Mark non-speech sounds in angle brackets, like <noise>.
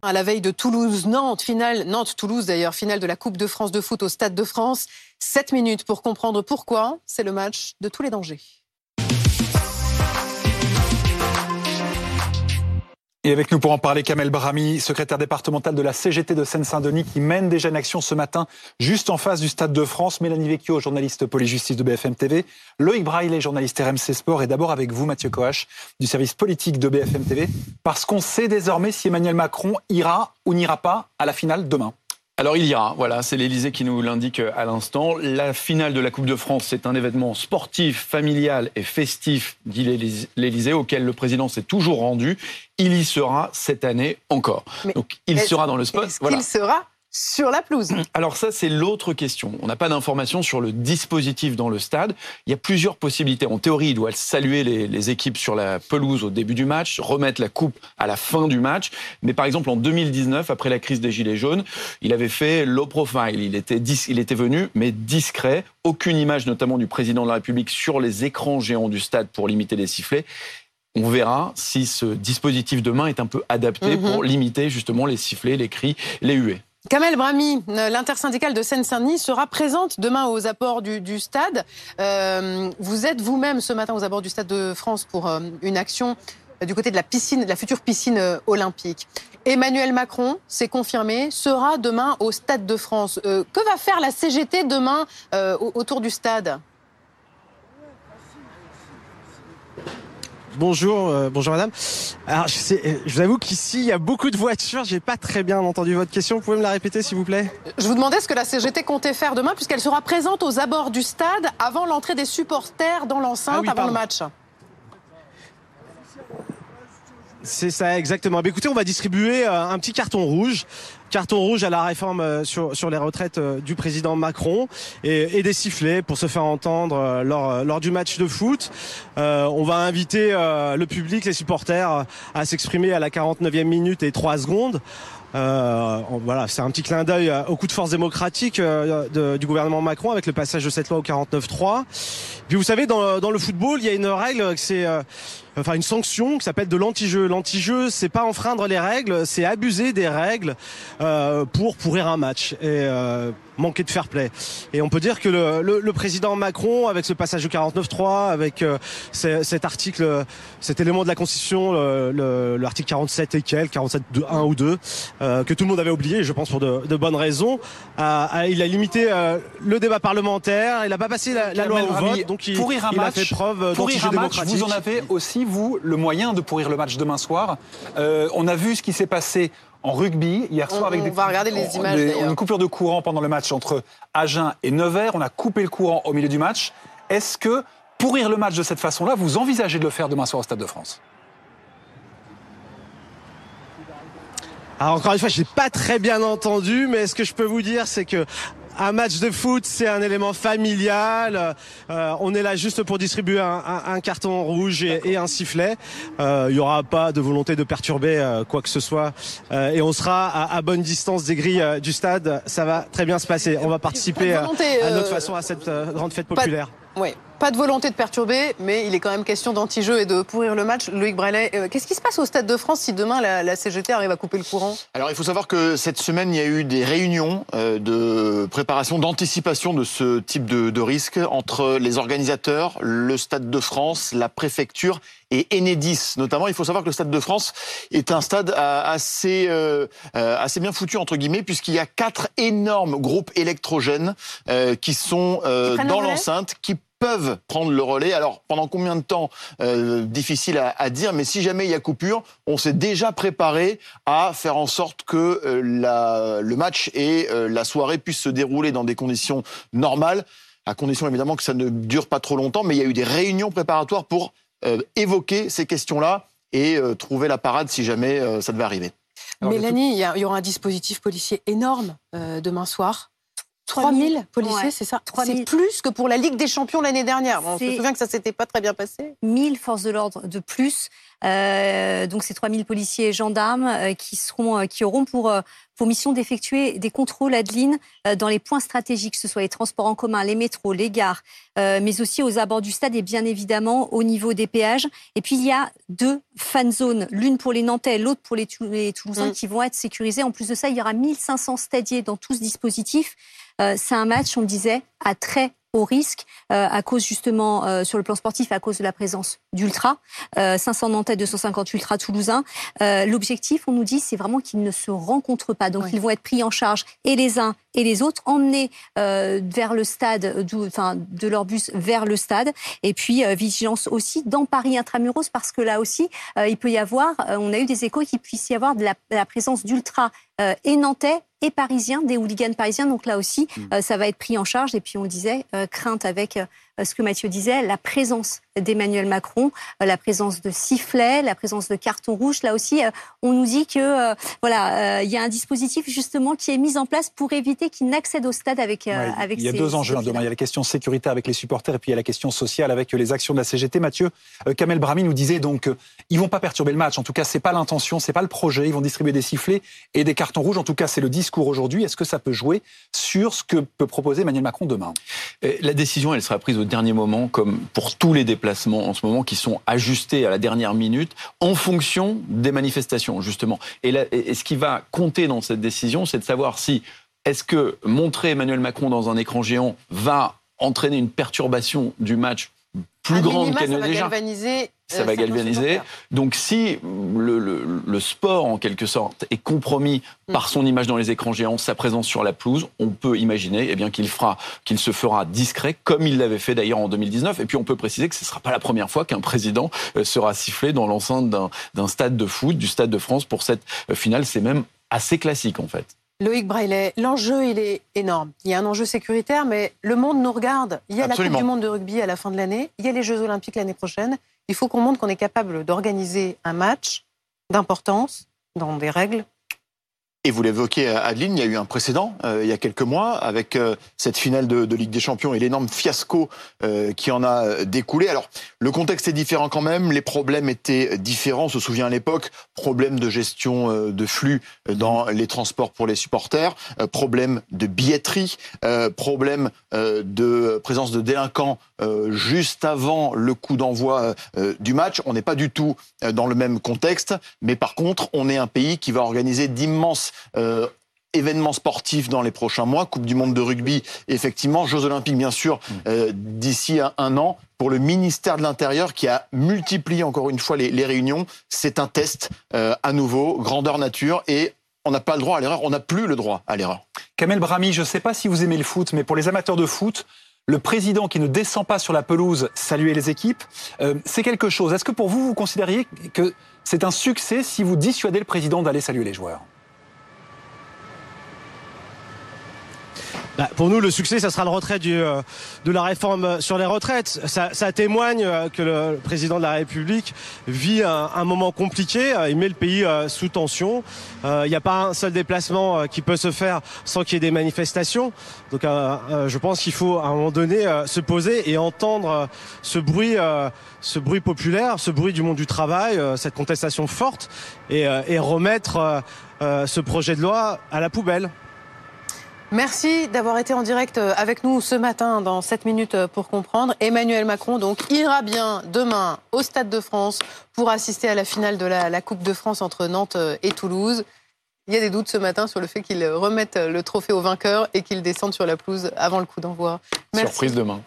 À la veille de Toulouse-Nantes, finale, Nantes-Toulouse d'ailleurs, finale de la Coupe de France de foot au Stade de France. 7 minutes pour comprendre pourquoi c'est le match de tous les dangers. Et avec nous pour en parler, Kamel Brahmi, secrétaire départemental de la CGT de Seine-Saint-Denis, qui mène déjà une action ce matin, juste en face du Stade de France. Mélanie Vecchio, journaliste police-justice de BFM TV. Loïc Braille, journaliste RMC Sport. Et d'abord avec vous, Mathieu Coache, du service politique de BFM TV. Parce qu'on sait désormais si Emmanuel Macron ira ou n'ira pas à la finale demain. Alors il ira, voilà, c'est l'Elysée qui nous l'indique à l'instant. La finale de la Coupe de France, c'est un événement sportif, familial et festif, dit l'Elysée, auquel le président s'est toujours rendu. Il y sera cette année encore. Donc il sera dans le spot. Est-ce qu'il sera sur la pelouse <clears throat> Alors ça, c'est l'autre question. On n'a pas d'informations sur le dispositif dans le stade. Il y a plusieurs possibilités. En théorie, il doit saluer les, équipes sur la pelouse au début du match, remettre la coupe à la fin du match. Mais par exemple, en 2019, après la crise des Gilets jaunes, il avait fait low profile. Il était, il était venu, mais discret. Aucune image, notamment du président de la République, sur les écrans géants du stade pour limiter les sifflets on verra si ce dispositif demain est un peu adapté mhm. pour limiter justement les sifflets, les cris, les huées. Kamel Brahmi, euh, l'intersyndicale de Seine-Saint-Denis, sera présente demain aux abords du, stade. Euh, vous êtes vous-même ce matin aux abords du Stade de France pour euh, une action du côté de la piscine, de la future piscine olympique. Emmanuel Macron, c'est confirmé, sera demain au Stade de France. que va faire la CGT demain autour du stade? Bonjour, euh, bonjour madame. Alors je, sais, je vous avoue qu'ici il y a beaucoup de voitures. J'ai pas très bien entendu votre question. Vous pouvez me la répéter s'il vous plaît? Je vous demandais ce que la CGT comptait faire demain puisqu'elle sera présente aux abords du stade avant l'entrée des supporters dans l'enceinte ah avant le match. C'est ça, exactement. Mais écoutez, on va distribuer euh, un petit carton rouge. Carton rouge à la réforme euh, sur, sur les retraites euh, du président Macron et, et des sifflets pour se faire entendre lors, lors du match de foot. on va inviter le public, les supporters à s'exprimer à la 49e minute et 3 secondes. Euh, voilà, c'est un petit clin d'œil au coup de force démocratique euh, du gouvernement Macron avec le passage de cette loi au 49-3. Puis vous savez, dans, dans, le football, il y a une règle, c'est euh, enfin une sanction qui s'appelle de l'anti-jeu. L'anti-jeu, c'est pas enfreindre les règles, c'est abuser des règles euh, pour pourrir un match. Et manquer de fair play. Et on peut dire que le, le, le président Macron, avec ce passage du 49.3, avec euh, cet article, cet élément de la Constitution, l'article 47 et quel, 47 de 1 ou 2, euh, que tout le monde avait oublié, je pense pour de, de bonnes raisons, il a limité euh, le débat parlementaire, il n'a pas passé la, loi au vote, donc il, il a fait preuve d'anti démocratique. Vous en avez aussi, vous, le moyen de pourrir le match demain soir. on a vu ce qui s'est passé en rugby hier soir avec on va regarder les images, une coupure de courant pendant le match entre Agen et Nevers. On a coupé le courant au milieu du match. Est-ce que pourrir le match de cette façon-là, vous envisagez de le faire demain soir au Stade de France? Alors encore une fois, je n'ai pas très bien entendu, mais ce que je peux vous dire, c'est que un match de foot, c'est un élément familial. Euh, on est là juste pour distribuer un, carton rouge et, un sifflet. Euh, il n'y aura pas de volonté de perturber euh, quoi que ce soit. et on sera à, bonne distance des grilles du stade. Ça va très bien se passer. On va participer à notre façon à cette grande fête populaire. Oui, pas de volonté de perturber, mais il est quand même question d'anti-jeu et de pourrir le match. Loïc Brelet, euh, qu'est-ce qui se passe au Stade de France si demain la, CGT arrive à couper le courant? Alors il faut savoir que cette semaine, il y a eu des réunions euh, de préparation, d'anticipation de ce type de, risque entre les organisateurs, le Stade de France, la préfecture et Enedis notamment. Il faut savoir que le Stade de France est un stade euh, assez assez bien foutu entre guillemets puisqu'il y a quatre énormes groupes électrogènes qui sont dans l'enceinte qui peuvent prendre le relais. Alors pendant combien de temps euh, Difficile à, dire, mais si jamais il y a coupure, on s'est déjà préparé à faire en sorte que euh, la, le match et euh, la soirée puissent se dérouler dans des conditions normales, à condition évidemment que ça ne dure pas trop longtemps. Mais il y a eu des réunions préparatoires pour évoquer ces questions-là et trouver la parade si jamais ça devait arriver. Mélanie, il y, aura un dispositif policier énorme demain soir 3000 policiers, c'est ça? C'est plus que pour la Ligue des Champions l'année dernière. on se souvient que ça s'était pas très bien passé. 1000 forces de l'ordre de plus. Donc, c'est 3000 policiers et gendarmes qui, seront, qui auront pour, pour mission d'effectuer des contrôles, Adeline, dans les points stratégiques, que ce soit les transports en commun, les métros, les gares, mais aussi aux abords du stade et bien évidemment au niveau des péages. Et puis, il y a deux fan zones, l'une pour les Nantais, l'autre pour les, Toulousains, mm. qui vont être sécurisés. En plus de ça, il y aura 1500 stadiers dans tout ce dispositif. c'est un match, on le disait, à très au risque euh, à cause justement euh, sur le plan sportif à cause de la présence d'ultra 500 euh, Nantais 250 ultra toulousains. L'objectif on nous dit c'est vraiment qu'ils ne se rencontrent pas. Donc ils vont être pris en charge et les uns et les autres emmenés vers le stade enfin de leur bus vers le stade et puis vigilance aussi dans Paris intramuros parce que là aussi il peut y avoir on a eu des échos qu'il puisse y avoir de la, de la présence d'ultra et nantais et parisiens, des hooligans parisiens. Donc là aussi, mm. euh, ça va être pris en charge. Et puis on disait, euh, crainte avec euh, ce que Mathieu disait, la présence d'Emmanuel Macron, la présence de sifflets, la présence de cartons rouges. Là aussi, on nous dit que voilà, il y a un dispositif justement qui est mis en place pour éviter qu'ils n'accèdent au stade avec avec. Il y a deux enjeux hein, demain. Il y a la question sécurité avec les supporters et puis il y a la question sociale avec les actions de la CGT. Mathieu, Kamel Brahmi nous disait donc ils vont pas perturber le match. En tout cas, c'est pas l'intention, c'est pas le projet. Ils vont distribuer des sifflets et des cartons rouges. En tout cas, c'est le discours aujourd'hui. Est-ce que ça peut jouer sur ce que peut proposer Emmanuel Macron demain? La décision, elle sera prise au dernier moment, comme pour tous les déplacements en ce moment, qui sont ajustés à la dernière minute en fonction des manifestations, justement. Et, et ce qui va compter dans cette décision, c'est de savoir si est-ce que montrer Emmanuel Macron dans un écran géant va entraîner une perturbation du match plus grande qu'elle ne déjà ça va galvaniser. Donc si le, sport, en quelque sorte, est compromis mm. par son image dans les écrans géants, sa présence sur la pelouse, on peut imaginer eh bien, qu'il fera, qu'il se fera discret, comme il l'avait fait d'ailleurs en 2019. Et puis on peut préciser que ce ne sera pas la première fois qu'un président euh, sera sifflé dans l'enceinte d'un stade de foot, du Stade de France, pour cette euh, finale. C'est même assez classique, en fait. Loïc Braillet, l'enjeu, il est énorme. Il y a un enjeu sécuritaire, mais le monde nous regarde. Il y a la Coupe du Monde de rugby à la fin de l'année, il y a les Jeux Olympiques l'année prochaine. Il faut qu'on montre qu'on est capable d'organiser un match d'importance dans des règles et vous l'évoquez, Adeline, il y a eu un précédent euh, il y a quelques mois avec euh, cette finale de, Ligue des Champions et l'énorme fiasco euh, qui en a découlé. Alors, le contexte est différent quand même, les problèmes étaient différents. On se souvient à l'époque, problème de gestion de flux dans les transports pour les supporters, problème de billetterie, problème de présence de délinquants juste avant le coup d'envoi du match. On n'est pas du tout dans le même contexte, mais par contre, on est un pays qui va organiser d'immenses euh, événements sportifs dans les prochains mois, Coupe du Monde de rugby, effectivement, Jeux Olympiques bien sûr mm. euh, d'ici un an. Pour le ministère de l'Intérieur qui a multiplié encore une fois les, réunions, c'est un test euh, à nouveau, grandeur nature et on n'a pas le droit à l'erreur, on n'a plus le droit à l'erreur. Kamel Brami, je ne sais pas si vous aimez le foot, mais pour les amateurs de foot, le président qui ne descend pas sur la pelouse saluer les équipes, c'est quelque chose. Est-ce que pour vous, vous considériez que c'est un succès si vous dissuadez le président d'aller saluer les joueurs? Bah, pour nous, le succès, ça sera le retrait du, euh, de la réforme sur les retraites. Ça, ça témoigne euh, que le président de la République vit un, moment compliqué. Il met le pays euh, sous tension. Il n'y a pas un seul déplacement qui peut se faire sans qu'il y ait des manifestations. Donc, je pense qu'il faut à un moment donné se poser et entendre ce bruit, ce bruit populaire, ce bruit du monde du travail, cette contestation forte, et, et remettre ce projet de loi à la poubelle. Merci d'avoir été en direct euh, avec nous ce matin dans 7 minutes euh, pour comprendre. Emmanuel Macron donc ira bien demain au Stade de France pour assister à la finale de la, Coupe de France entre Nantes euh, et Toulouse. Il y a des doutes ce matin sur le fait qu'il remette le trophée au vainqueur et qu'il descende sur la pelouse avant le coup d'envoi. Surprise demain.